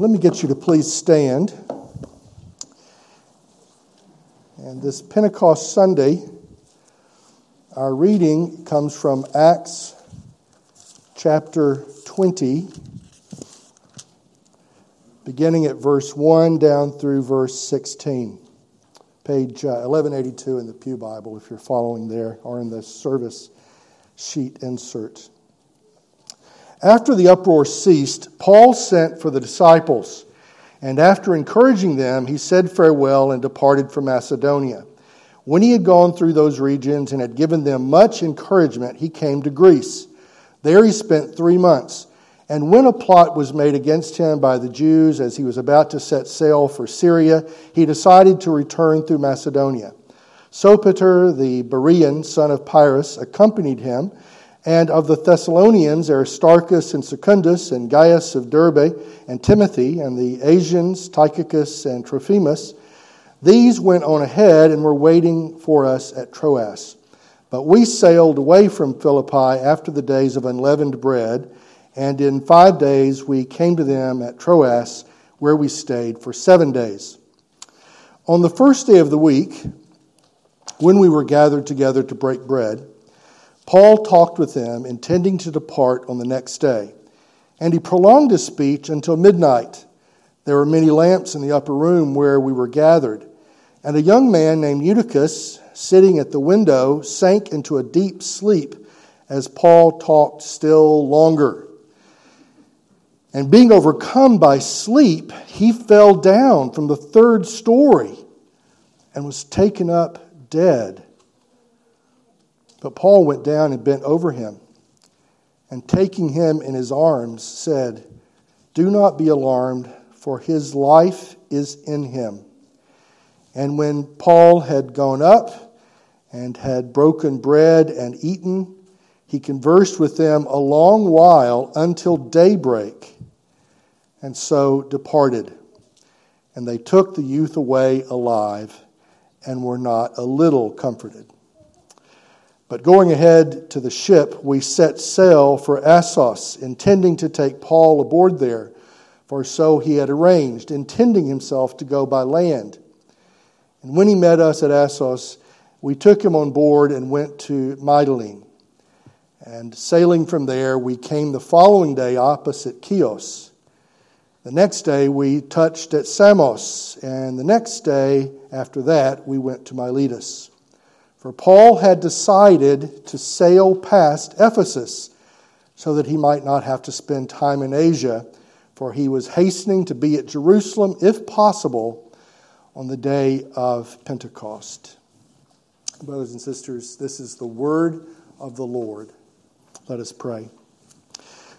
Let me get you to please stand. And this Pentecost Sunday, our reading comes from Acts chapter 20, beginning at verse 1 down through verse 16. Page uh, 1182 in the Pew Bible, if you're following there, or in the service sheet insert. After the uproar ceased, Paul sent for the disciples, and after encouraging them, he said farewell and departed for Macedonia. When he had gone through those regions and had given them much encouragement, he came to Greece. There he spent three months. And when a plot was made against him by the Jews as he was about to set sail for Syria, he decided to return through Macedonia. Sopater, the Berean son of Pyrrhus, accompanied him and of the Thessalonians, Aristarchus and Secundus, and Gaius of Derbe, and Timothy, and the Asians, Tychicus and Trophimus. These went on ahead and were waiting for us at Troas. But we sailed away from Philippi after the days of unleavened bread, and in five days we came to them at Troas, where we stayed for seven days. On the first day of the week, when we were gathered together to break bread, Paul talked with them, intending to depart on the next day. And he prolonged his speech until midnight. There were many lamps in the upper room where we were gathered. And a young man named Eutychus, sitting at the window, sank into a deep sleep as Paul talked still longer. And being overcome by sleep, he fell down from the third story and was taken up dead. But Paul went down and bent over him, and taking him in his arms, said, Do not be alarmed, for his life is in him. And when Paul had gone up and had broken bread and eaten, he conversed with them a long while until daybreak, and so departed. And they took the youth away alive and were not a little comforted. But going ahead to the ship, we set sail for Assos, intending to take Paul aboard there, for so he had arranged, intending himself to go by land. And when he met us at Assos, we took him on board and went to Mytilene. And sailing from there, we came the following day opposite Chios. The next day, we touched at Samos, and the next day after that, we went to Miletus. For Paul had decided to sail past Ephesus so that he might not have to spend time in Asia, for he was hastening to be at Jerusalem, if possible, on the day of Pentecost. Brothers and sisters, this is the word of the Lord. Let us pray.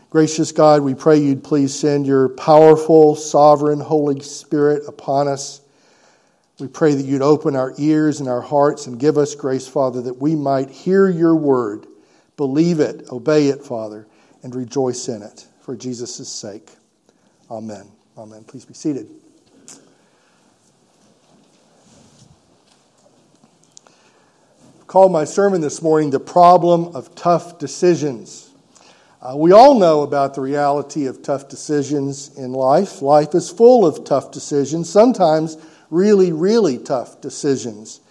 Gracious God, we pray you'd please send your powerful, sovereign Holy Spirit upon us we pray that you'd open our ears and our hearts and give us grace, Father, that we might hear your word, believe it, obey it, Father, and rejoice in it for Jesus' sake. Amen. Amen. Please be seated. I've called my sermon this morning The Problem of Tough Decisions. Uh, we all know about the reality of tough decisions in life. Life is full of tough decisions. Sometimes really, really tough decisions.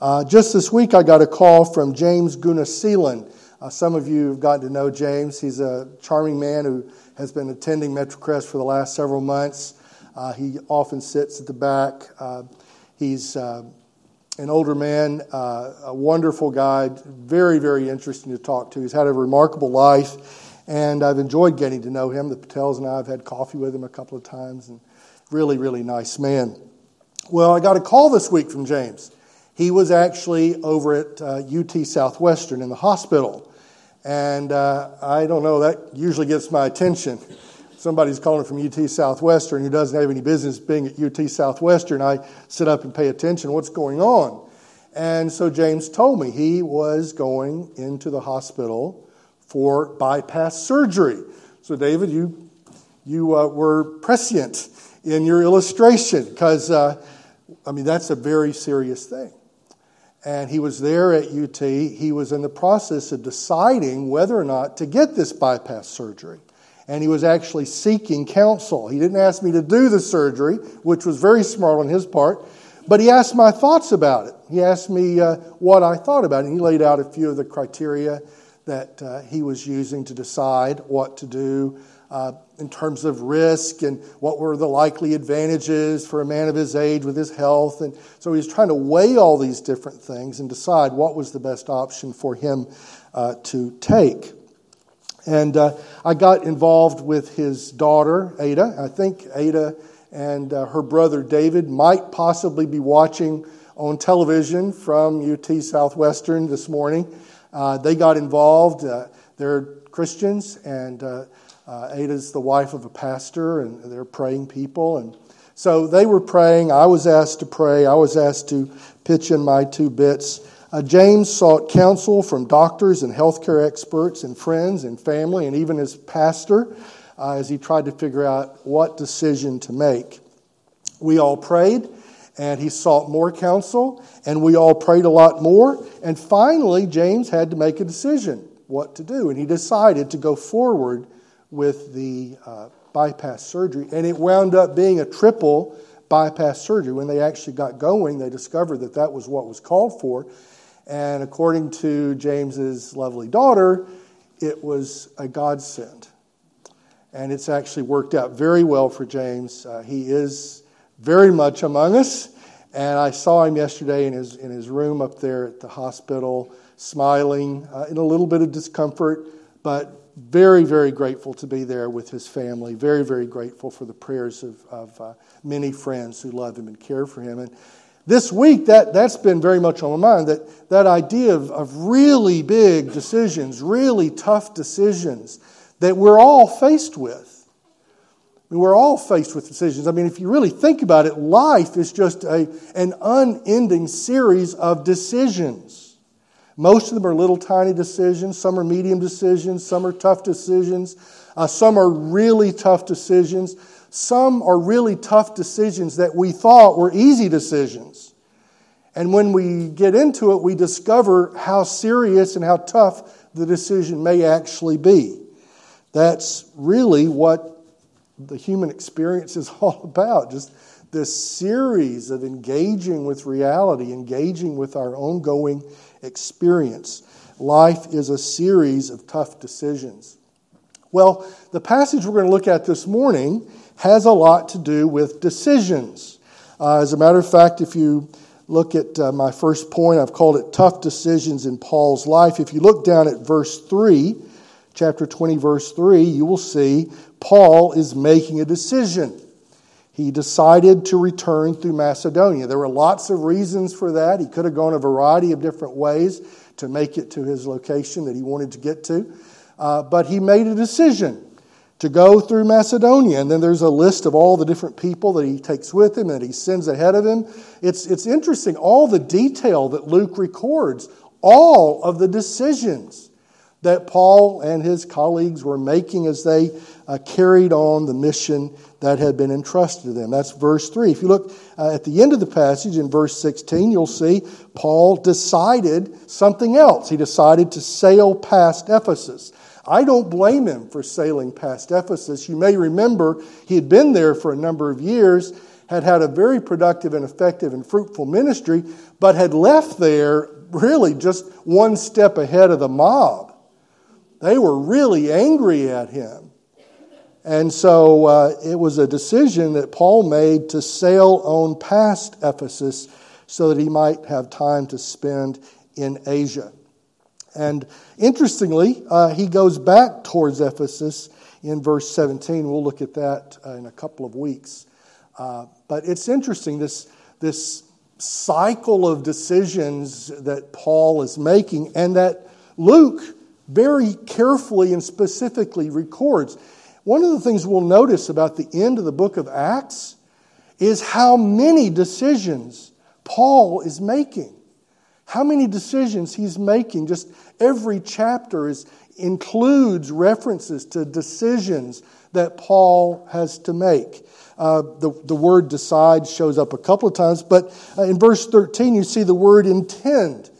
Uh, just this week, I got a call from James Gunasilan. Uh, some of you have gotten to know James. He's a charming man who has been attending MetroCrest for the last several months. Uh, he often sits at the back. Uh, he's uh, an older man, uh, a wonderful guy, very, very interesting to talk to. He's had a remarkable life, and I've enjoyed getting to know him. The Patels and I have had coffee with him a couple of times, and really, really nice man. Well, I got a call this week from James. He was actually over at uh, UT Southwestern in the hospital. And uh, I don't know, that usually gets my attention. Somebody's calling from UT Southwestern who doesn't have any business being at UT Southwestern. I sit up and pay attention what's going on. And so James told me he was going into the hospital for bypass surgery. So, David, you, you uh, were prescient in your illustration because uh, I mean, that's a very serious thing. And he was there at UT. He was in the process of deciding whether or not to get this bypass surgery. and he was actually seeking counsel. He didn't ask me to do the surgery, which was very smart on his part, but he asked my thoughts about it. He asked me uh, what I thought about it, and he laid out a few of the criteria that uh, he was using to decide what to do uh, in terms of risk and what were the likely advantages for a man of his age with his health. And so he was trying to weigh all these different things and decide what was the best option for him uh, to take. And uh, I got involved with his daughter, Ada. I think Ada and uh, her brother David might possibly be watching on television from UT Southwestern this morning. Uh, they got involved. Uh, they're Christians, and uh, Ada's the wife of a pastor, and they're praying people. And so they were praying. I was asked to pray. I was asked to pitch in my two bits. Uh, James sought counsel from doctors and healthcare experts and friends and family and even his pastor uh, as he tried to figure out what decision to make. We all prayed and he sought more counsel and we all prayed a lot more. And finally, James had to make a decision what to do. And he decided to go forward with the uh, bypass surgery. And it wound up being a triple bypass surgery. When they actually got going, they discovered that that was what was called for. And according to James's lovely daughter, it was a godsend. And it's actually worked out very well for James. Uh, he is very much among us. And I saw him yesterday in his, in his room up there at the hospital, smiling uh, in a little bit of discomfort, but very, very grateful to be there with his family. Very, very grateful for the prayers of, of uh, many friends who love him and care for him. And this week, that, that's been very much on my mind that, that idea of, of really big decisions, really tough decisions that we're all faced with. I mean, we're all faced with decisions. I mean, if you really think about it, life is just a, an unending series of decisions. Most of them are little tiny decisions, some are medium decisions, some are tough decisions, uh, some are really tough decisions. Some are really tough decisions that we thought were easy decisions. And when we get into it, we discover how serious and how tough the decision may actually be. That's really what the human experience is all about. Just this series of engaging with reality, engaging with our ongoing experience. Life is a series of tough decisions. Well, the passage we're going to look at this morning has a lot to do with decisions. Uh, as a matter of fact, if you look at uh, my first point, I've called it tough decisions in Paul's life. If you look down at verse 3, chapter 20, verse 3, you will see Paul is making a decision. He decided to return through Macedonia. There were lots of reasons for that. He could have gone a variety of different ways to make it to his location that he wanted to get to. Uh, but he made a decision to go through Macedonia. And then there's a list of all the different people that he takes with him and he sends ahead of him. It's, it's interesting, all the detail that Luke records, all of the decisions that Paul and his colleagues were making as they uh, carried on the mission that had been entrusted to them. That's verse 3. If you look uh, at the end of the passage in verse 16, you'll see Paul decided something else. He decided to sail past Ephesus. I don't blame him for sailing past Ephesus. You may remember he had been there for a number of years, had had a very productive and effective and fruitful ministry, but had left there really just one step ahead of the mob. They were really angry at him. And so uh, it was a decision that Paul made to sail on past Ephesus so that he might have time to spend in Asia. And interestingly, uh, he goes back towards Ephesus in verse 17. We'll look at that uh, in a couple of weeks. Uh, but it's interesting, this, this cycle of decisions that Paul is making and that Luke very carefully and specifically records. One of the things we'll notice about the end of the book of Acts is how many decisions Paul is making. How many decisions he's making. Just every chapter is, includes references to decisions that Paul has to make. Uh, the, the word decide shows up a couple of times, but uh, in verse 13 you see the word intend.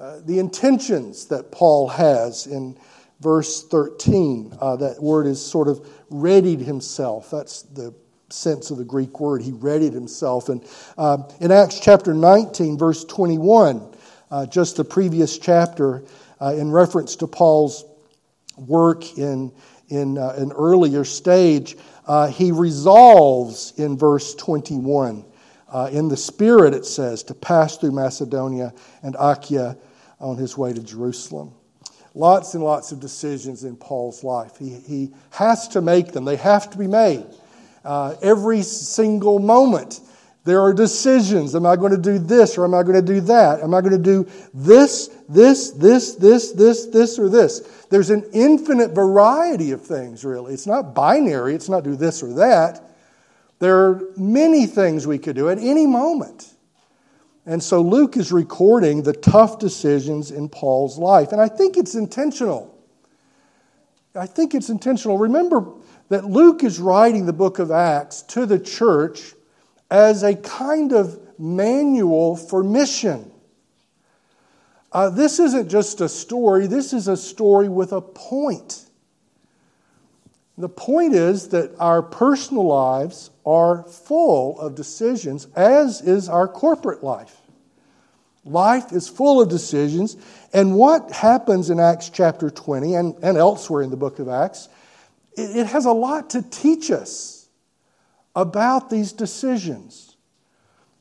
Uh, the intentions that Paul has in verse 13. Uh, that word is sort of readied himself. That's the sense of the Greek word. He readied himself. And uh, in Acts chapter 19, verse 21, uh, just the previous chapter, uh, in reference to Paul's work in, in uh, an earlier stage, uh, he resolves in verse 21. Uh, in the Spirit, it says, to pass through Macedonia and Achaia on his way to Jerusalem. Lots and lots of decisions in Paul's life. He, he has to make them, they have to be made. Uh, every single moment, there are decisions. Am I going to do this or am I going to do that? Am I going to do this, this, this, this, this, this, or this? There's an infinite variety of things, really. It's not binary, it's not do this or that. There are many things we could do at any moment. And so Luke is recording the tough decisions in Paul's life. And I think it's intentional. I think it's intentional. Remember that Luke is writing the book of Acts to the church as a kind of manual for mission. Uh, this isn't just a story, this is a story with a point. The point is that our personal lives are full of decisions, as is our corporate life. Life is full of decisions, and what happens in Acts chapter 20 and, and elsewhere in the book of Acts, it, it has a lot to teach us about these decisions.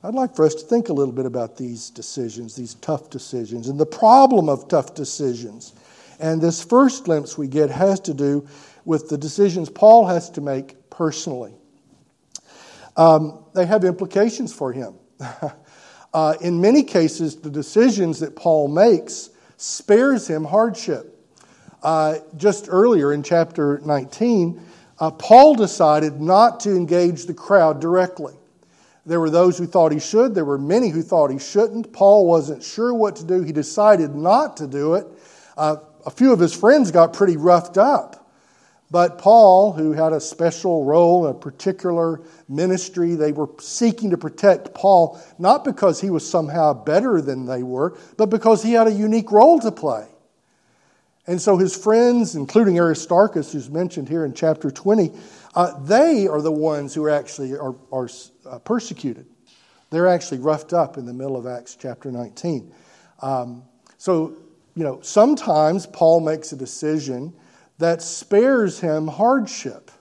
I'd like for us to think a little bit about these decisions, these tough decisions, and the problem of tough decisions. And this first glimpse we get has to do with the decisions Paul has to make personally. Um, they have implications for him. uh, in many cases, the decisions that Paul makes spares him hardship. Uh, just earlier in chapter 19, uh, Paul decided not to engage the crowd directly. There were those who thought he should, there were many who thought he shouldn't. Paul wasn't sure what to do. He decided not to do it. Uh, a few of his friends got pretty roughed up. But Paul, who had a special role, a particular ministry, they were seeking to protect Paul, not because he was somehow better than they were, but because he had a unique role to play. And so his friends, including Aristarchus, who's mentioned here in chapter 20, uh, they are the ones who are actually are, are uh, persecuted. They're actually roughed up in the middle of Acts chapter 19. Um, so, you know, sometimes Paul makes a decision that spares him hardship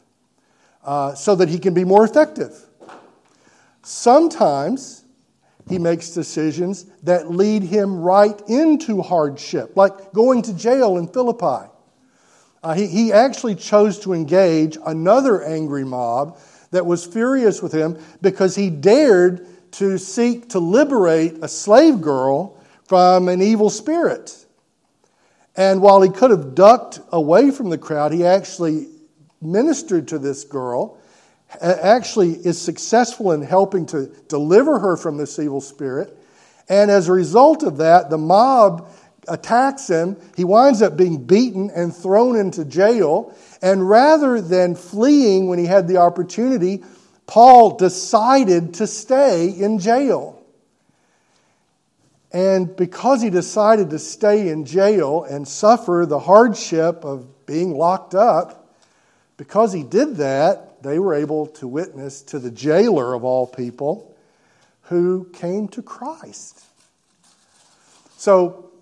uh, so that he can be more effective. Sometimes he makes decisions that lead him right into hardship, like going to jail in Philippi. Uh, he, he actually chose to engage another angry mob that was furious with him because he dared to seek to liberate a slave girl from an evil spirit. And while he could have ducked away from the crowd, he actually ministered to this girl, actually is successful in helping to deliver her from this evil spirit. And as a result of that, the mob attacks him. He winds up being beaten and thrown into jail. And rather than fleeing when he had the opportunity, Paul decided to stay in jail. And because he decided to stay in jail and suffer the hardship of being locked up, because he did that, they were able to witness to the jailer of all people who came to Christ. So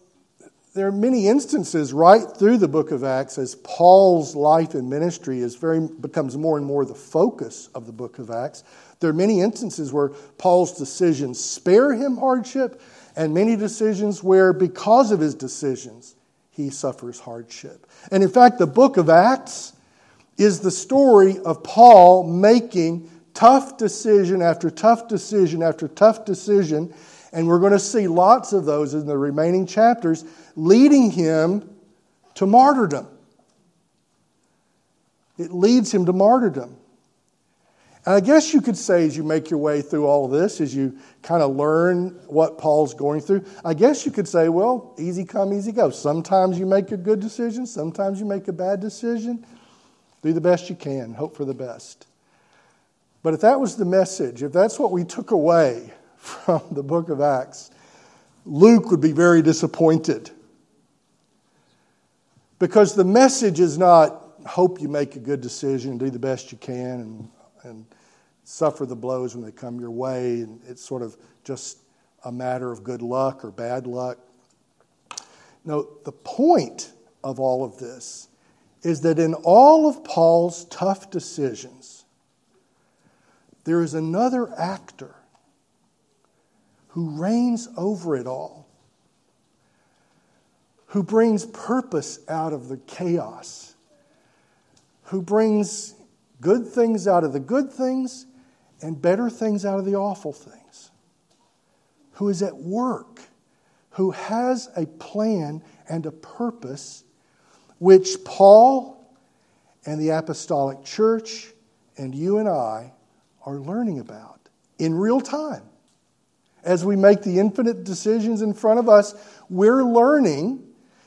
there are many instances right through the book of Acts as Paul's life and ministry is very, becomes more and more the focus of the book of Acts. There are many instances where Paul's decisions spare him hardship, and many decisions where, because of his decisions, he suffers hardship. And in fact, the book of Acts is the story of Paul making tough decision after tough decision after tough decision. And we're going to see lots of those in the remaining chapters, leading him to martyrdom. It leads him to martyrdom. And I guess you could say, as you make your way through all of this, as you kind of learn what Paul's going through, I guess you could say, well, easy come, easy go. Sometimes you make a good decision, sometimes you make a bad decision. Do the best you can, hope for the best. But if that was the message, if that's what we took away from the book of Acts, Luke would be very disappointed Because the message is not hope you make a good decision, do the best you can, and, and suffer the blows when they come your way. And it's sort of just a matter of good luck or bad luck. No, the point of all of this is that in all of Paul's tough decisions, there is another actor who reigns over it all, who brings purpose out of the chaos, who brings good things out of the good things and better things out of the awful things, who is at work, who has a plan and a purpose which Paul and the Apostolic Church and you and I are learning about in real time. As we make the infinite decisions in front of us, we're learning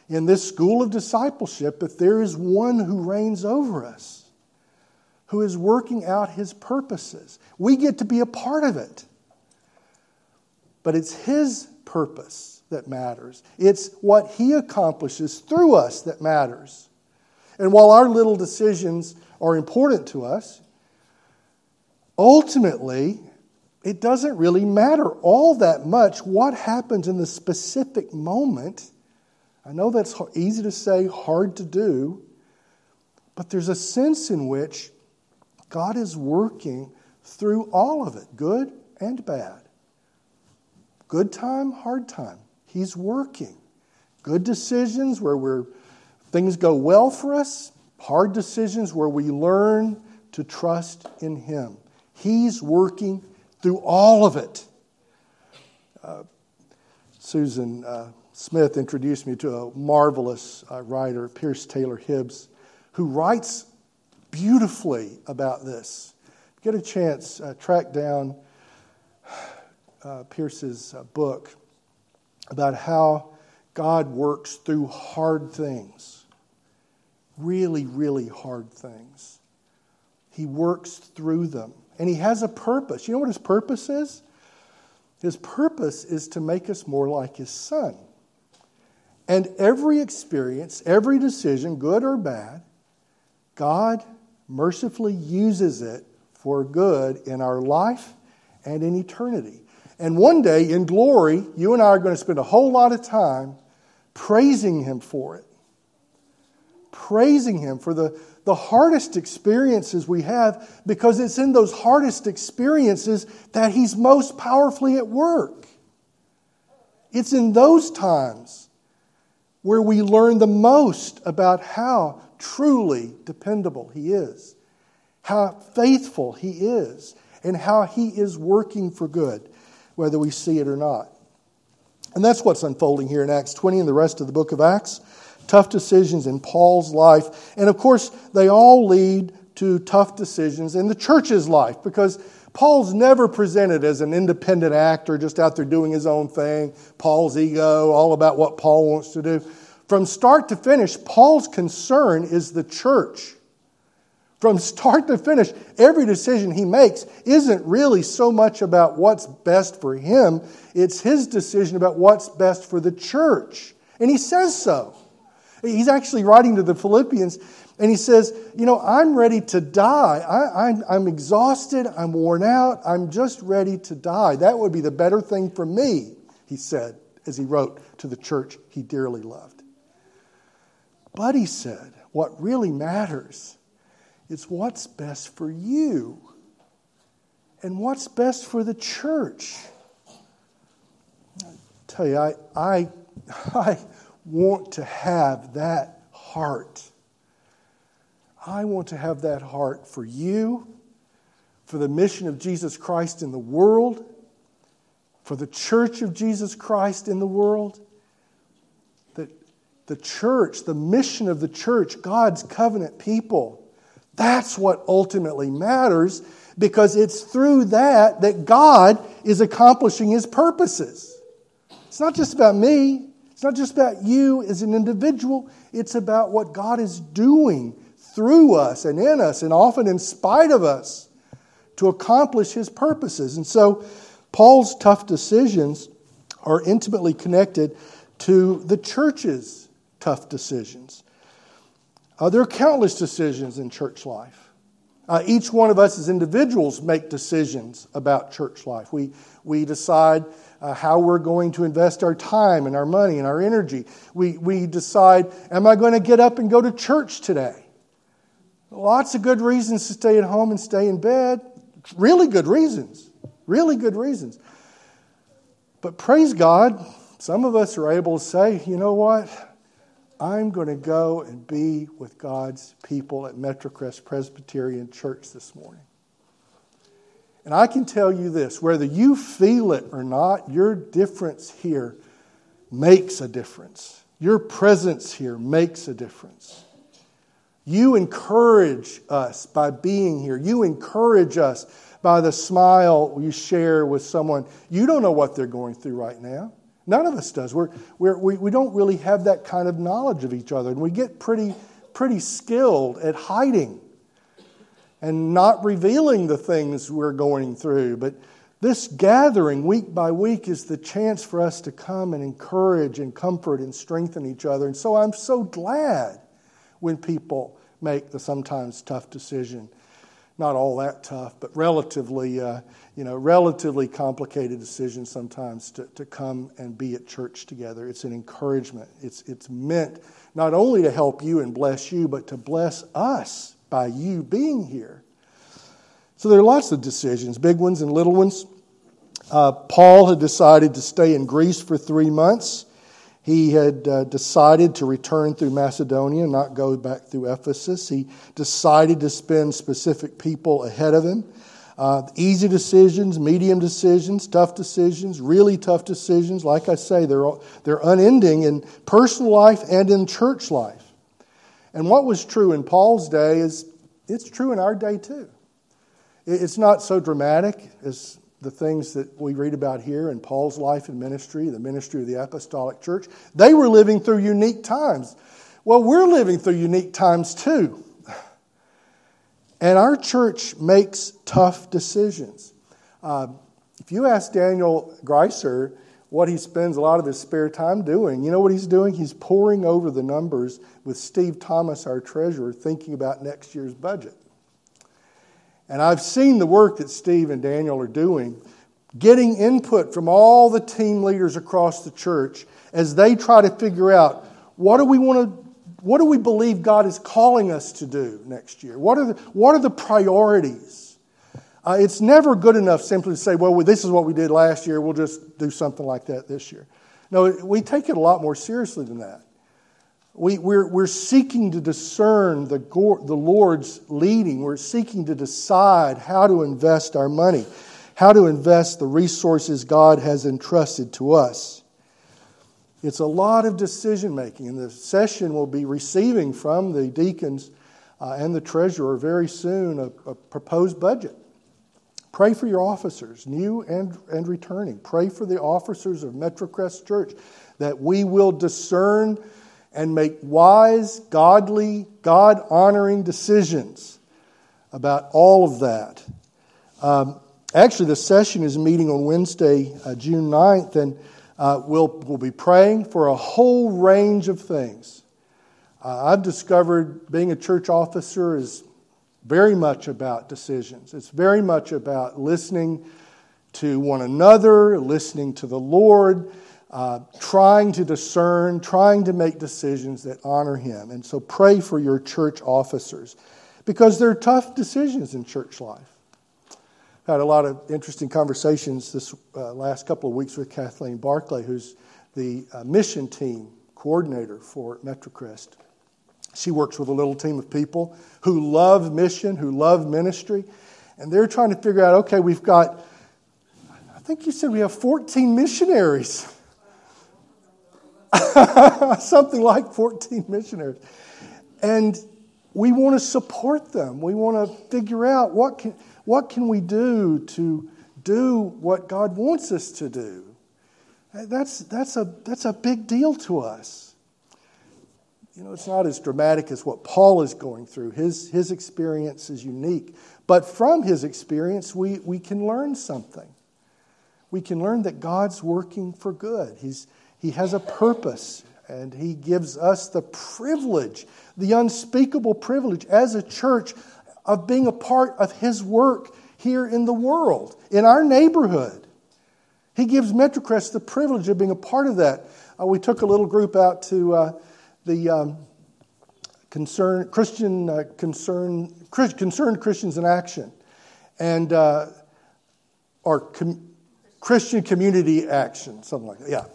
in this school of discipleship that there is one who reigns over us, who is working out his purposes. We get to be a part of it. But it's his purpose that matters. It's what He accomplishes through us that matters. And while our little decisions are important to us, ultimately, it doesn't really matter all that much what happens in the specific moment. I know that's easy to say, hard to do, but there's a sense in which God is working through all of it, good and bad. Good time, hard time. He's working. Good decisions where we're, things go well for us, hard decisions where we learn to trust in Him. He's working through all of it. Uh, Susan uh, Smith introduced me to a marvelous uh, writer, Pierce Taylor Hibbs, who writes beautifully about this. Get a chance, uh, track down uh, Pierce's uh, book about how God works through hard things, really, really hard things. He works through them. And He has a purpose. You know what His purpose is? His purpose is to make us more like His Son. And every experience, every decision, good or bad, God mercifully uses it for good in our life and in eternity. And one day in glory, you and I are going to spend a whole lot of time praising Him for it. Praising Him for the, the hardest experiences we have because it's in those hardest experiences that He's most powerfully at work. It's in those times where we learn the most about how truly dependable He is, how faithful He is, and how He is working for good whether we see it or not. And that's what's unfolding here in Acts 20 and the rest of the book of Acts. Tough decisions in Paul's life. And of course, they all lead to tough decisions in the church's life because Paul's never presented as an independent actor just out there doing his own thing, Paul's ego, all about what Paul wants to do. From start to finish, Paul's concern is the church. From start to finish, every decision he makes isn't really so much about what's best for him, it's his decision about what's best for the church. And he says so. He's actually writing to the Philippians, and he says, You know, I'm ready to die. I, I'm, I'm exhausted. I'm worn out. I'm just ready to die. That would be the better thing for me, he said, as he wrote to the church he dearly loved. But he said, What really matters it's what's best for you and what's best for the church. I tell you, I, I, I want to have that heart. I want to have that heart for you, for the mission of Jesus Christ in the world, for the church of Jesus Christ in the world. The church, the mission of the church, God's covenant people, that's what ultimately matters because it's through that that God is accomplishing his purposes. It's not just about me, it's not just about you as an individual, it's about what God is doing through us and in us and often in spite of us to accomplish his purposes. And so Paul's tough decisions are intimately connected to the church's tough decisions. Uh, there are countless decisions in church life. Uh, each one of us as individuals make decisions about church life. We, we decide uh, how we're going to invest our time and our money and our energy. We, we decide, am I going to get up and go to church today? Lots of good reasons to stay at home and stay in bed. Really good reasons. Really good reasons. But praise God, some of us are able to say, you know what? I'm going to go and be with God's people at Metrocrest Presbyterian Church this morning. And I can tell you this whether you feel it or not, your difference here makes a difference. Your presence here makes a difference. You encourage us by being here. You encourage us by the smile you share with someone. You don't know what they're going through right now. None of us does. We're, we're, we, we don't really have that kind of knowledge of each other. And we get pretty, pretty skilled at hiding and not revealing the things we're going through. But this gathering, week by week, is the chance for us to come and encourage and comfort and strengthen each other. And so I'm so glad when people make the sometimes tough decision not all that tough, but relatively, uh, you know, relatively complicated decisions sometimes to, to come and be at church together. It's an encouragement. It's, it's meant not only to help you and bless you, but to bless us by you being here. So there are lots of decisions, big ones and little ones. Uh, Paul had decided to stay in Greece for three months. He had uh, decided to return through Macedonia, not go back through Ephesus. He decided to spend specific people ahead of him. Uh, easy decisions, medium decisions, tough decisions, really tough decisions. Like I say, they're, they're unending in personal life and in church life. And what was true in Paul's day is it's true in our day too. It's not so dramatic as the things that we read about here in Paul's life and ministry, the ministry of the apostolic church, they were living through unique times. Well, we're living through unique times too. And our church makes tough decisions. Uh, if you ask Daniel Greiser what he spends a lot of his spare time doing, you know what he's doing? He's poring over the numbers with Steve Thomas, our treasurer, thinking about next year's budget. And I've seen the work that Steve and Daniel are doing, getting input from all the team leaders across the church as they try to figure out what do we want to what do we believe God is calling us to do next year? What are the, what are the priorities? Uh, it's never good enough simply to say, well, this is what we did last year, we'll just do something like that this year. No, we take it a lot more seriously than that. We, we're, we're seeking to discern the, the Lord's leading. We're seeking to decide how to invest our money, how to invest the resources God has entrusted to us. It's a lot of decision making, and the session will be receiving from the deacons uh, and the treasurer very soon a, a proposed budget. Pray for your officers, new and, and returning. Pray for the officers of Metrocrest Church that we will discern and make wise, godly, God honoring decisions about all of that. Um, actually, the session is meeting on Wednesday, uh, June 9th, and uh, we'll, we'll be praying for a whole range of things. Uh, I've discovered being a church officer is very much about decisions, it's very much about listening to one another, listening to the Lord uh, trying to discern, trying to make decisions that honor Him. And so pray for your church officers because they're tough decisions in church life. Had a lot of interesting conversations this uh, last couple of weeks with Kathleen Barclay, who's the uh, mission team coordinator for Metrocrest. She works with a little team of people who love mission, who love ministry, and they're trying to figure out okay, we've got, I think you said we have 14 missionaries something like 14 missionaries. And we want to support them. We want to figure out what can, what can we do to do what God wants us to do. That's, that's, a, that's a big deal to us. You know, it's not as dramatic as what Paul is going through. His, his experience is unique. But from his experience, we, we can learn something. We can learn that God's working for good. He's, he has a purpose And He gives us the privilege, the unspeakable privilege as a church of being a part of His work here in the world, in our neighborhood. He gives Metrocrest the privilege of being a part of that. Uh, we took a little group out to uh, the um, concern, Christian uh, concern, concerned Christians in action, and uh, or com- Christian community action, something like that. Yeah,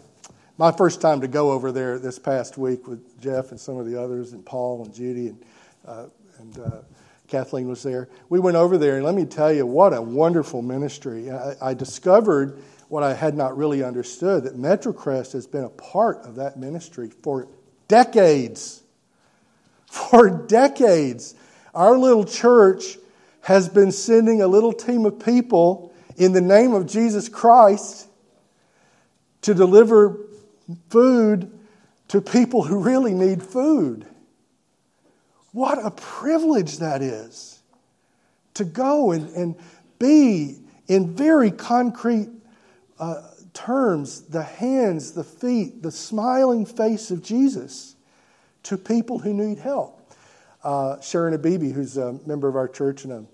my first time to go over there this past week with Jeff and some of the others, and Paul and Judy and uh, and uh, Kathleen was there. We went over there, and let me tell you, what a wonderful ministry! I, I discovered what I had not really understood that Metrocrest has been a part of that ministry for decades. For decades. Our little church has been sending a little team of people in the name of Jesus Christ to deliver food to people who really need food. What a privilege that is to go and, and be in very concrete uh, terms the hands, the feet, the smiling face of Jesus to people who need help. Uh, Sharon Abibi, who's a member of our church and a,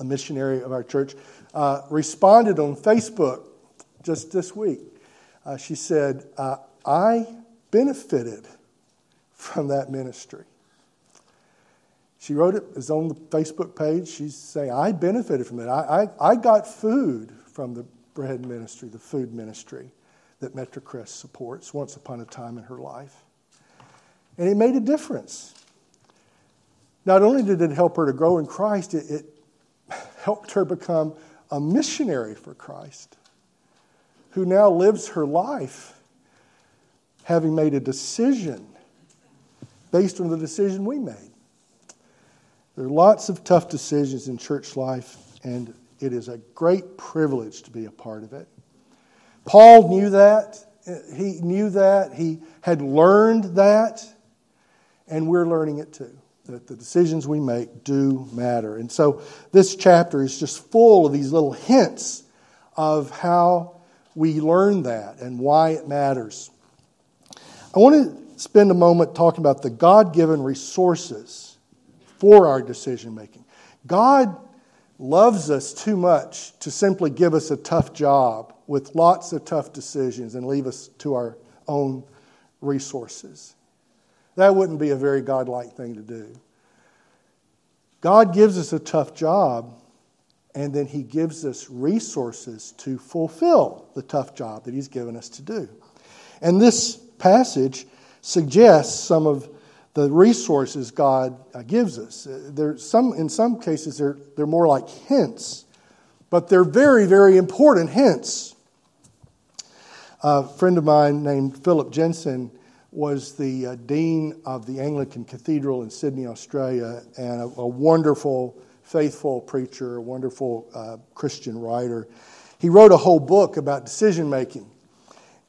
a missionary of our church, uh, responded on Facebook just this week. Uh, she said, uh, I benefited from that ministry. She wrote it, it's on the Facebook page. She's saying, I benefited from it. I, I, I got food from the bread ministry, the food ministry that Metrocrest supports once upon a time in her life. And it made a difference. Not only did it help her to grow in Christ, it, it helped her become a missionary for Christ who now lives her life having made a decision based on the decision we made. There are lots of tough decisions in church life, and it is a great privilege to be a part of it. Paul knew that. He knew that. He had learned that. And we're learning it too. That the decisions we make do matter. And so this chapter is just full of these little hints of how we learn that and why it matters. I want to spend a moment talking about the God given resources for our decision making. God loves us too much to simply give us a tough job with lots of tough decisions and leave us to our own resources. That wouldn't be a very godlike thing to do. God gives us a tough job, and then He gives us resources to fulfill the tough job that He's given us to do. And this passage suggests some of the resources God uh, gives us. Uh, there's some, in some cases, they're, they're more like hints, but they're very, very important hints. A friend of mine named Phillip Jensen was the uh, dean of the Anglican Cathedral in Sydney, Australia, and a, a wonderful, faithful preacher, a wonderful uh, Christian writer. He wrote a whole book about decision making.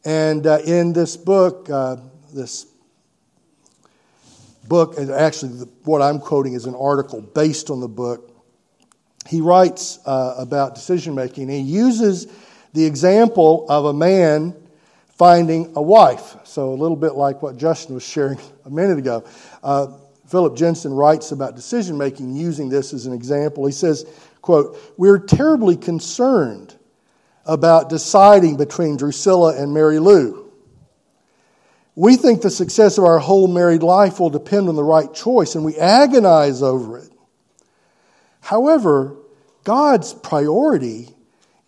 And uh, in this book, uh, this book, actually what I'm quoting is an article based on the book. He writes uh, about decision making. He uses the example of a man finding a wife. So, a little bit like what Justin was sharing a minute ago. Uh, Phillip Jensen writes about decision making using this as an example. He says, quote, We're terribly concerned about deciding between Drusilla and Mary Lou. We think the success of our whole married life will depend on the right choice, and we agonize over it. However, God's priority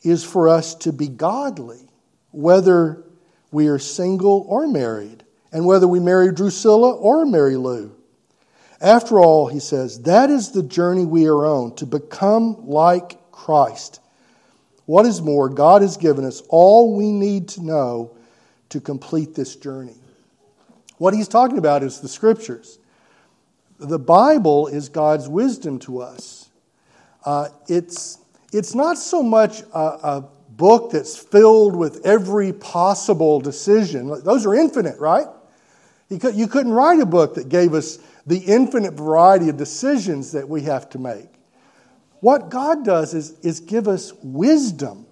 is for us to be godly, whether we are single or married, and whether we marry Drusilla or Mary Lou. After all, he says, that is the journey we are on, to become like Christ. What is more, God has given us all we need to know to complete this journey. What he's talking about is the scriptures. The Bible is God's wisdom to us. Uh, it's, it's not so much a, a book that's filled with every possible decision. Those are infinite, right? You, could, you couldn't write a book that gave us the infinite variety of decisions that we have to make. What God does is, is give us wisdom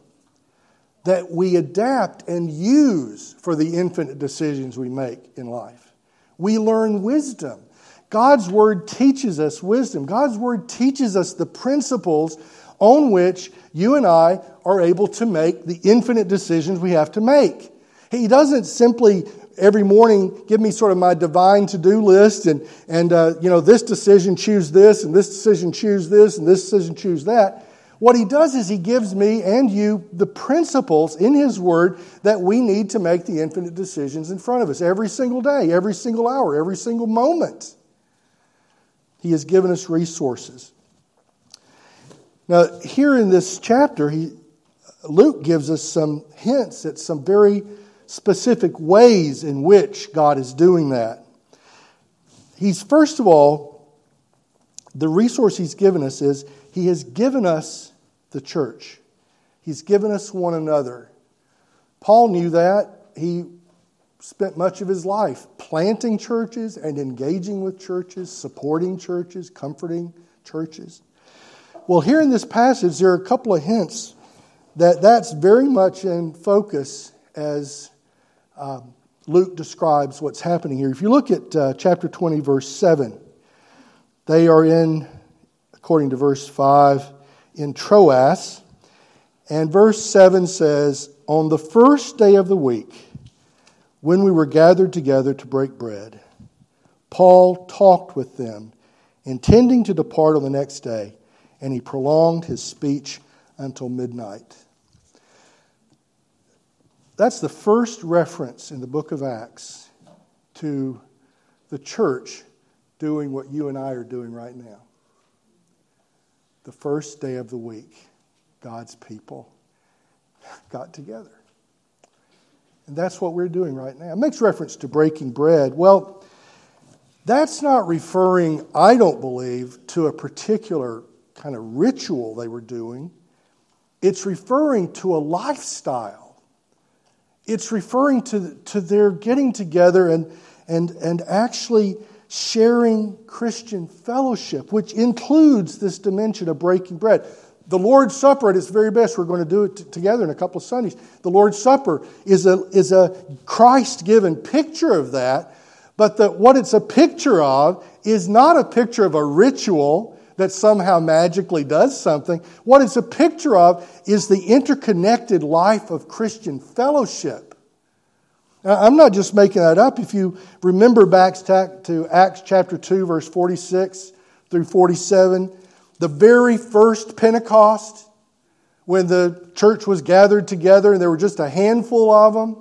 that we adapt and use for the infinite decisions we make in life. We learn wisdom. God's Word teaches us wisdom. God's Word teaches us the principles on which you and I are able to make the infinite decisions we have to make. He doesn't simply every morning give me sort of my divine to-do list and, and uh, you know, this decision choose this and this decision choose this and this decision choose that. What he does is he gives me and you the principles in his word that we need to make the infinite decisions in front of us every single day, every single hour, every single moment. He has given us resources. Now, here in this chapter, he, Luke gives us some hints at some very specific ways in which God is doing that. He's, first of all, the resource He's given us is He has given us the church, He's given us one another. Paul knew that. He spent much of his life planting churches and engaging with churches, supporting churches, comforting churches. Well, here in this passage, there are a couple of hints that that's very much in focus as um, Luke describes what's happening here. If you look at uh, chapter 20, verse 7, they are in, according to verse 5, in Troas. And verse 7 says, On the first day of the week, when we were gathered together to break bread, Paul talked with them, intending to depart on the next day, and he prolonged his speech until midnight. That's the first reference in the book of Acts to the church doing what you and I are doing right now. The first day of the week, God's people got together. And that's what we're doing right now. It makes reference to breaking bread. Well, that's not referring, I don't believe, to a particular kind of ritual they were doing. It's referring to a lifestyle it's referring to, to their getting together and, and, and actually sharing Christian fellowship, which includes this dimension of breaking bread. The Lord's Supper at its very best, we're going to do it t- together in a couple of Sundays. The Lord's Supper is a, is a Christ given picture of that, but the, what it's a picture of is not a picture of a ritual that somehow magically does something. What it's a picture of is the interconnected life of Christian fellowship. I'm not just making that up. If you remember back to Acts chapter 2, verse 46 through 47, the very first Pentecost, when the church was gathered together and there were just a handful of them,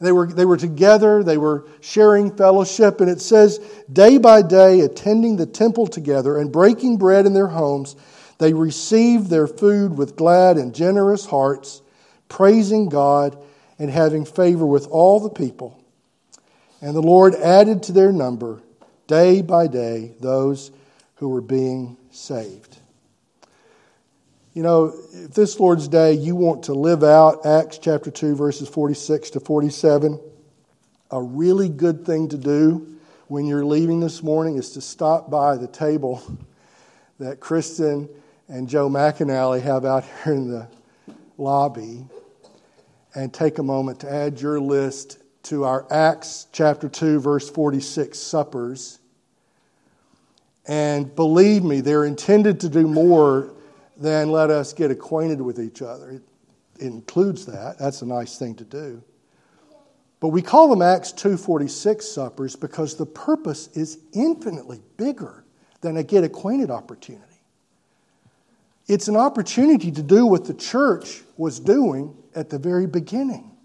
they were, they were together, they were sharing fellowship, and it says, day by day, attending the temple together and breaking bread in their homes, they received their food with glad and generous hearts, praising God and having favor with all the people. And the Lord added to their number, day by day, those who were being saved. You know, if this Lord's Day you want to live out Acts chapter 2, verses 46 to 47, a really good thing to do when you're leaving this morning is to stop by the table that Kristen and Joe McAnally have out here in the lobby and take a moment to add your list to our Acts chapter 2, verse 46 suppers. And believe me, they're intended to do more than let us get acquainted with each other. It includes that. That's a nice thing to do. But we call them Acts 246 suppers because the purpose is infinitely bigger than a get acquainted opportunity. It's an opportunity to do what the church was doing at the very beginning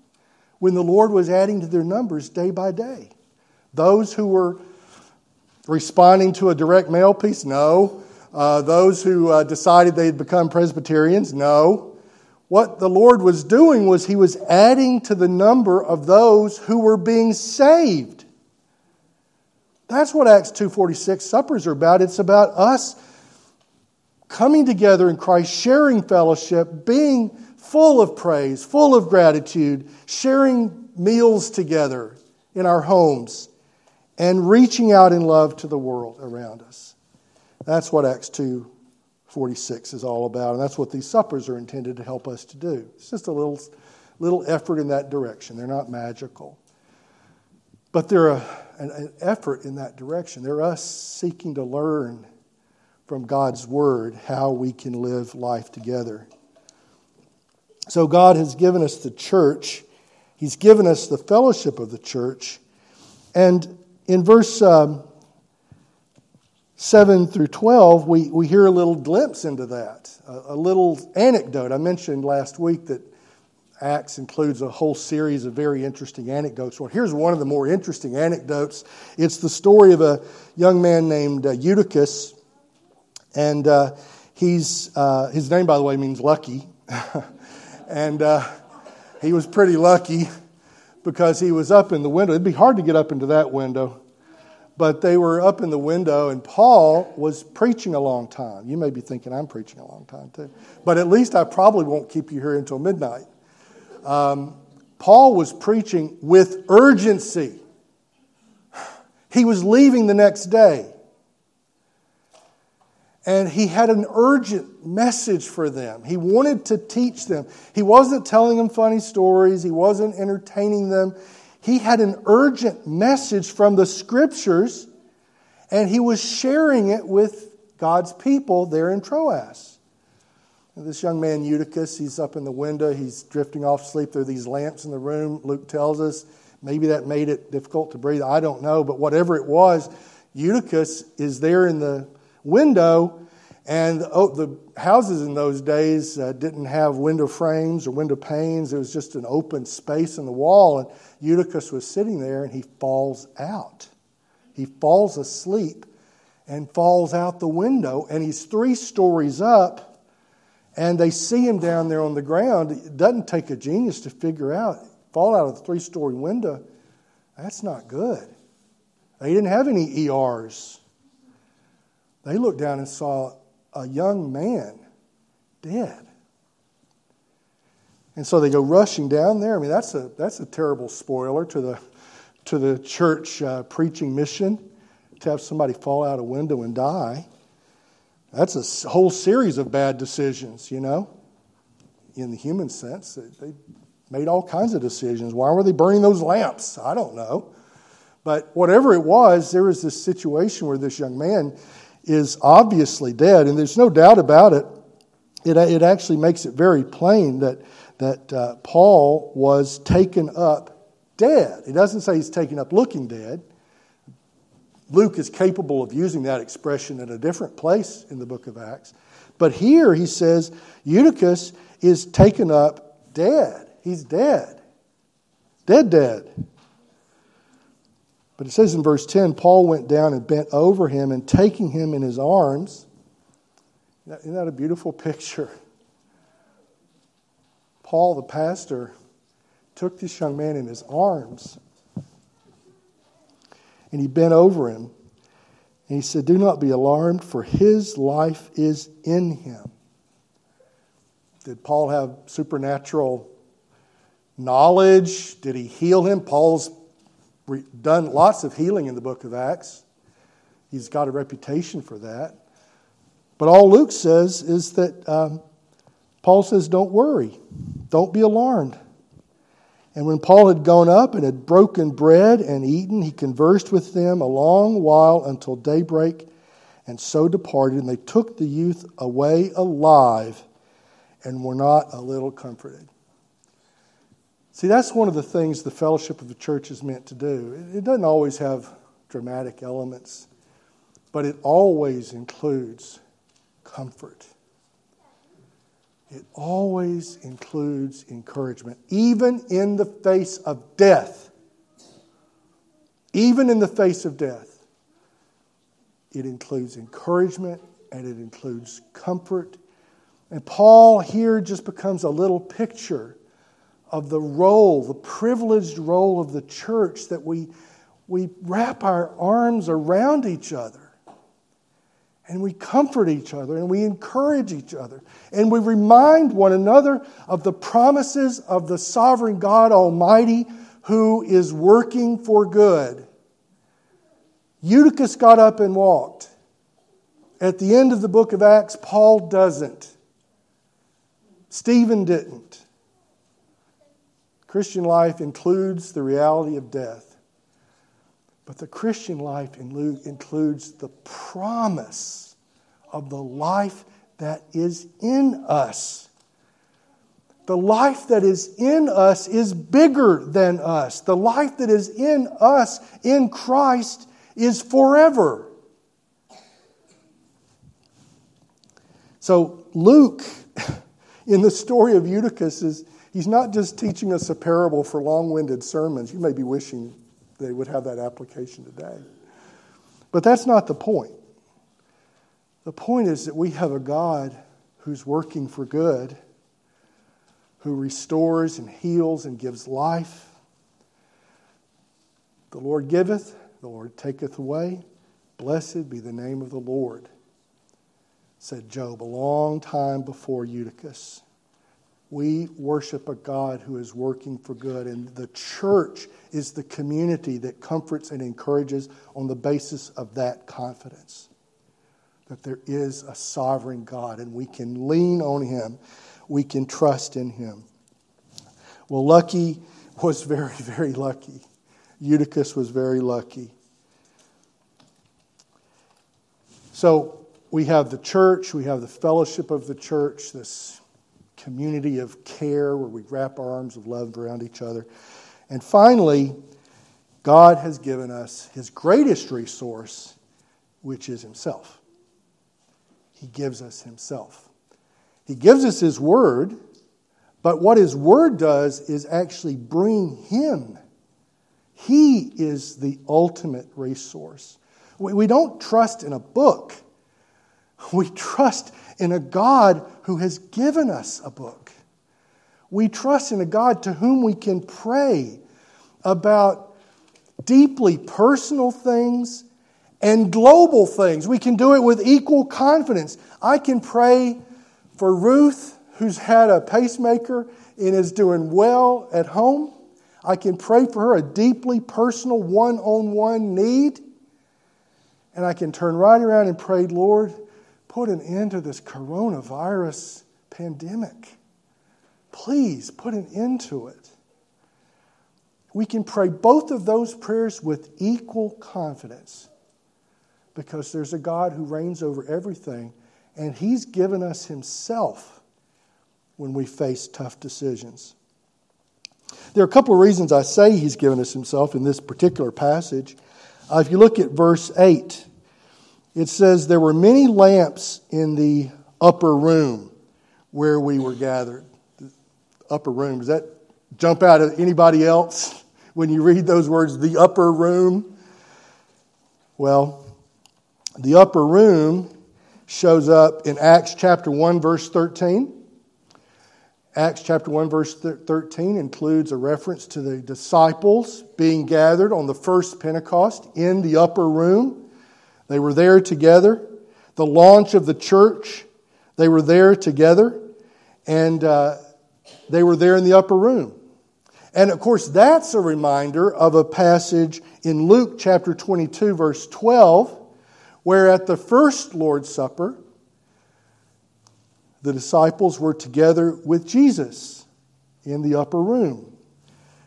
when the Lord was adding to their numbers day by day. Those who were responding to a direct mail piece, no. Uh, those who uh, decided they'd become Presbyterians, no. What the Lord was doing was He was adding to the number of those who were being saved. That's what Acts 2:46 suppers are about. It's about us coming together in Christ, sharing fellowship, being full of praise, full of gratitude, sharing meals together in our homes, and reaching out in love to the world around us. That's what Acts 2 46 is all about. And that's what these suppers are intended to help us to do. It's just a little, little effort in that direction. They're not magical. But they're a, an, an effort in that direction. They're us seeking to learn from God's Word how we can live life together. So, God has given us the church, He's given us the fellowship of the church. And in verse um, 7 through 12, we, we hear a little glimpse into that, a, a little anecdote. I mentioned last week that Acts includes a whole series of very interesting anecdotes. Well, here's one of the more interesting anecdotes. It's the story of a young man named uh, Eutychus, and uh, he's uh, his name, by the way, means lucky, and uh, he was pretty lucky because he was up in the window. It'd be hard to get up into that window, but they were up in the window, and Paul was preaching a long time. You may be thinking I'm preaching a long time too, but at least I probably won't keep you here until midnight. Um, Paul was preaching with urgency. He was leaving the next day. And he had an urgent message for them. He wanted to teach them. He wasn't telling them funny stories, he wasn't entertaining them. He had an urgent message from the scriptures, and he was sharing it with God's people there in Troas. This young man, Eutychus, he's up in the window. He's drifting off sleep. Are these lamps in the room, Luke tells us. Maybe that made it difficult to breathe. I don't know. But whatever it was, Eutychus is there in the window. And oh, the houses in those days uh, didn't have window frames or window panes. It was just an open space in the wall. And Eutychus was sitting there and he falls out. He falls asleep and falls out the window. And he's three stories up and they see him down there on the ground. It doesn't take a genius to figure out, fall out of the three story window. That's not good. They didn't have any ERs. They looked down and saw a young man dead. And so they go rushing down there. I mean, that's a, that's a terrible spoiler to the, to the church uh, preaching mission to have somebody fall out a window and die. That's a whole series of bad decisions, you know, in the human sense. They made all kinds of decisions. Why were they burning those lamps? I don't know. But whatever it was, there was this situation where this young man is obviously dead, and there's no doubt about it. It, it actually makes it very plain that, that uh, Paul was taken up dead. He doesn't say he's taken up looking dead. Luke is capable of using that expression in a different place in the book of Acts. But here he says Eutychus is taken up dead. He's dead. Dead, dead. But it says in verse 10 Paul went down and bent over him and taking him in his arms. Isn't that a beautiful picture? Paul, the pastor, took this young man in his arms and he bent over him. And he said, Do not be alarmed, for his life is in him. Did Paul have supernatural knowledge? Did he heal him? Paul's done lots of healing in the book of Acts. He's got a reputation for that. But all Luke says is that um, Paul says, Don't worry, don't be alarmed. And when Paul had gone up and had broken bread and eaten, he conversed with them a long while until daybreak, and so departed. And they took the youth away alive and were not a little comforted. See, that's one of the things the fellowship of the church is meant to do. It doesn't always have dramatic elements, but it always includes comfort. It always includes encouragement, even in the face of death. Even in the face of death, it includes encouragement and it includes comfort. And Paul here just becomes a little picture of the role, the privileged role of the church that we, we wrap our arms around each other and we comfort each other and we encourage each other and we remind one another of the promises of the sovereign God Almighty who is working for good. Eutychus got up and walked. At the end of the book of Acts, Paul doesn't. Stephen didn't. Christian life includes the reality of death. But the Christian life includes the promise of the life that is in us. The life that is in us is bigger than us. The life that is in us in Christ is forever. So, Luke, in the story of Eutychus, is he's not just teaching us a parable for long winded sermons. You may be wishing they would have that application today. But that's not the point. The point is that we have a God who's working for good, who restores and heals and gives life. The Lord giveth, the Lord taketh away. Blessed be the name of the Lord, said Job a long time before Eutychus. We worship a God who is working for good, and the church is the community that comforts and encourages on the basis of that confidence that there is a sovereign God and we can lean on Him, we can trust in Him. Well, Lucky was very, very lucky. Eutychus was very lucky. So we have the church, we have the fellowship of the church, this community of care where we wrap our arms of love around each other. And finally, God has given us his greatest resource, which is himself. He gives us himself. He gives us his word, but what his word does is actually bring him. He is the ultimate resource. We don't trust in a book. We trust in a God who has given us a book. We trust in a God to whom we can pray about deeply personal things and global things. We can do it with equal confidence. I can pray for Ruth, who's had a pacemaker and is doing well at home. I can pray for her a deeply personal one on one need. And I can turn right around and pray, Lord, put an end to this coronavirus pandemic. Please put an end to it. We can pray both of those prayers with equal confidence because there's a God who reigns over everything, and He's given us Himself when we face tough decisions. There are a couple of reasons I say He's given us Himself in this particular passage. Uh, if you look at verse 8, it says, There were many lamps in the upper room where we were gathered. The upper room, does that jump out at anybody else when you read those words, the upper room? Well, the upper room shows up in Acts chapter 1, verse 13. Acts chapter 1, verse 13 includes a reference to the disciples being gathered on the first Pentecost in the upper room. They were there together. The launch of the church, they were there together. And uh, they were there in the upper room. And of course, that's a reminder of a passage in Luke chapter 22, verse 12, where at the first Lord's Supper, the disciples were together with Jesus in the upper room.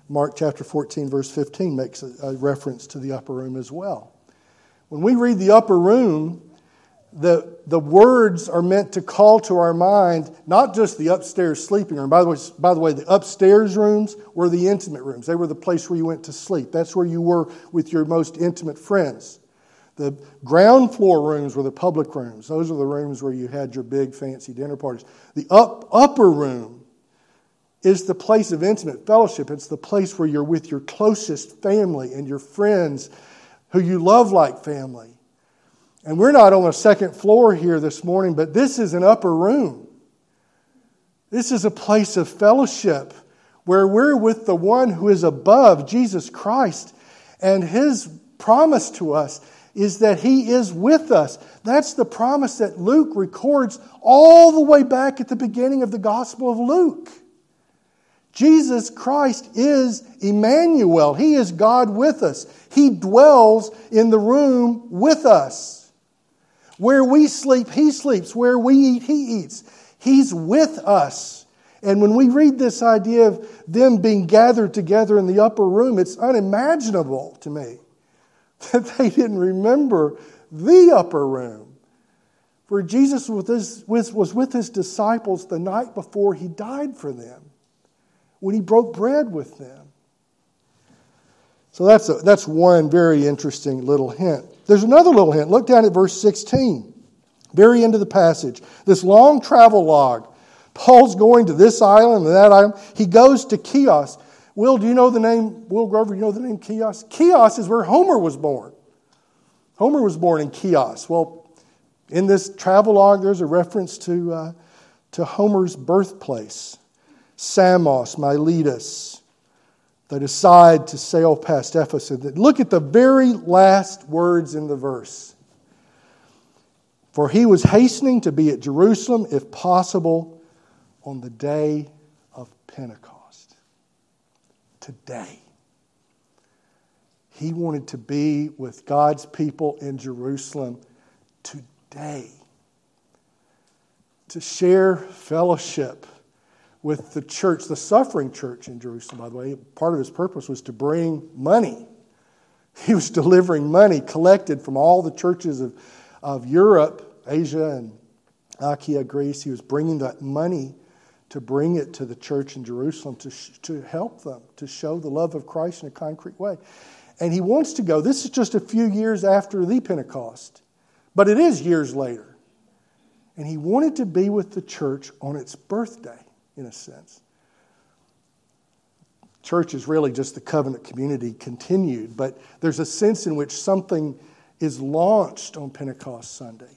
Mark chapter 14, verse 15 makes a, a reference to the upper room as well. When we read the upper room, the, the words are meant to call to our mind not just the upstairs sleeping room. By the, way, by the way, the upstairs rooms were the intimate rooms. They were the place where you went to sleep. That's where you were with your most intimate friends. The ground floor rooms were the public rooms. Those are the rooms where you had your big fancy dinner parties. The up, upper room is the place of intimate fellowship. It's the place where you're with your closest family and your friends who you love like family. And we're not on a second floor here this morning, but this is an upper room. This is a place of fellowship where we're with the one who is above, Jesus Christ. And his promise to us is that he is with us. That's the promise that Luke records all the way back at the beginning of the Gospel of Luke. Jesus Christ is Emmanuel. He is God with us. He dwells in the room with us. Where we sleep, He sleeps. Where we eat, He eats. He's with us. And when we read this idea of them being gathered together in the upper room, it's unimaginable to me that they didn't remember the upper room where Jesus was with his disciples the night before he died for them, when he broke bread with them. So that's, a, that's one very interesting little hint. There's another little hint. Look down at verse 16, very end of the passage. This long travel log. Paul's going to this island and that island. He goes to Chios. Will, do you know the name, Will Grover, you know the name Chios? Chios is where Homer was born. Homer was born in Chios. Well, in this travel log, there's a reference to, uh, to Homer's birthplace Samos, Miletus. They decide to sail past Ephesus. Look at the very last words in the verse. For he was hastening to be at Jerusalem, if possible, on the day of Pentecost. Today. He wanted to be with God's people in Jerusalem today. To share fellowship with the church, the suffering church in Jerusalem, by the way. Part of his purpose was to bring money. He was delivering money collected from all the churches of, of Europe, Asia, and Achaia, Greece. He was bringing that money to bring it to the church in Jerusalem to, to help them, to show the love of Christ in a concrete way. And he wants to go. This is just a few years after the Pentecost, but it is years later. And he wanted to be with the church on its birthday in a sense. Church is really just the covenant community continued, but there's a sense in which something is launched on Pentecost Sunday.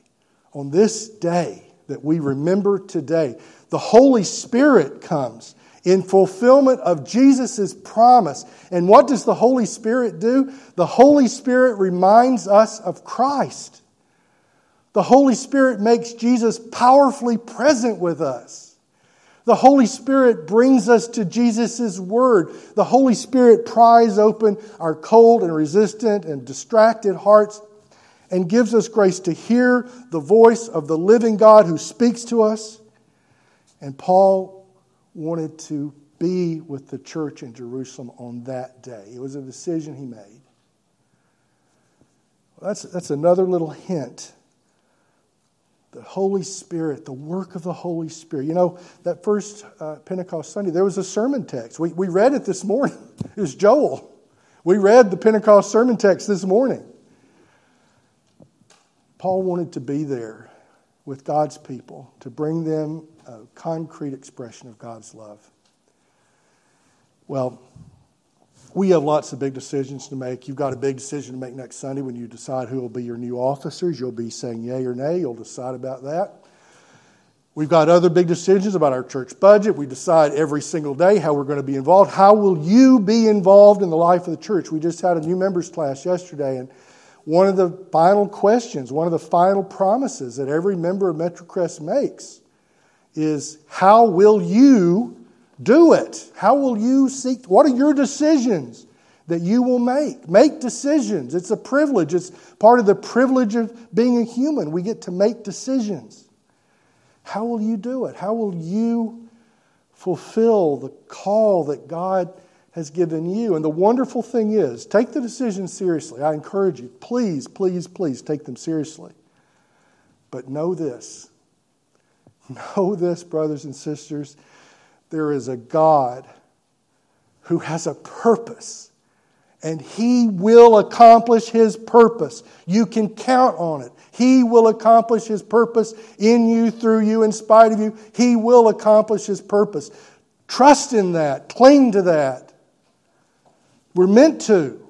On this day that we remember today, the Holy Spirit comes in fulfillment of Jesus' promise. And what does the Holy Spirit do? The Holy Spirit reminds us of Christ. The Holy Spirit makes Jesus powerfully present with us. The Holy Spirit brings us to Jesus' Word. The Holy Spirit pries open our cold and resistant and distracted hearts and gives us grace to hear the voice of the living God who speaks to us. And Paul wanted to be with the church in Jerusalem on that day. It was a decision he made. Well, that's, that's another little hint the Holy Spirit, the work of the Holy Spirit. You know, that first uh, Pentecost Sunday, there was a sermon text. We, we read it this morning. It was Joel. We read the Pentecost sermon text this morning. Paul wanted to be there with God's people to bring them a concrete expression of God's love. Well, we have lots of big decisions to make. You've got a big decision to make next Sunday when you decide who will be your new officers. You'll be saying yay or nay. You'll decide about that. We've got other big decisions about our church budget. We decide every single day how we're going to be involved. How will you be involved in the life of the church? We just had a new members class yesterday, and one of the final questions, one of the final promises that every member of MetroCrest makes is how will you do it. How will you seek? What are your decisions that you will make? Make decisions. It's a privilege. It's part of the privilege of being a human. We get to make decisions. How will you do it? How will you fulfill the call that God has given you? And the wonderful thing is, take the decisions seriously. I encourage you. Please, please, please take them seriously. But know this. Know this, brothers and sisters there is a God who has a purpose, and He will accomplish His purpose. You can count on it. He will accomplish His purpose in you, through you, in spite of you. He will accomplish His purpose. Trust in that, cling to that. We're meant to.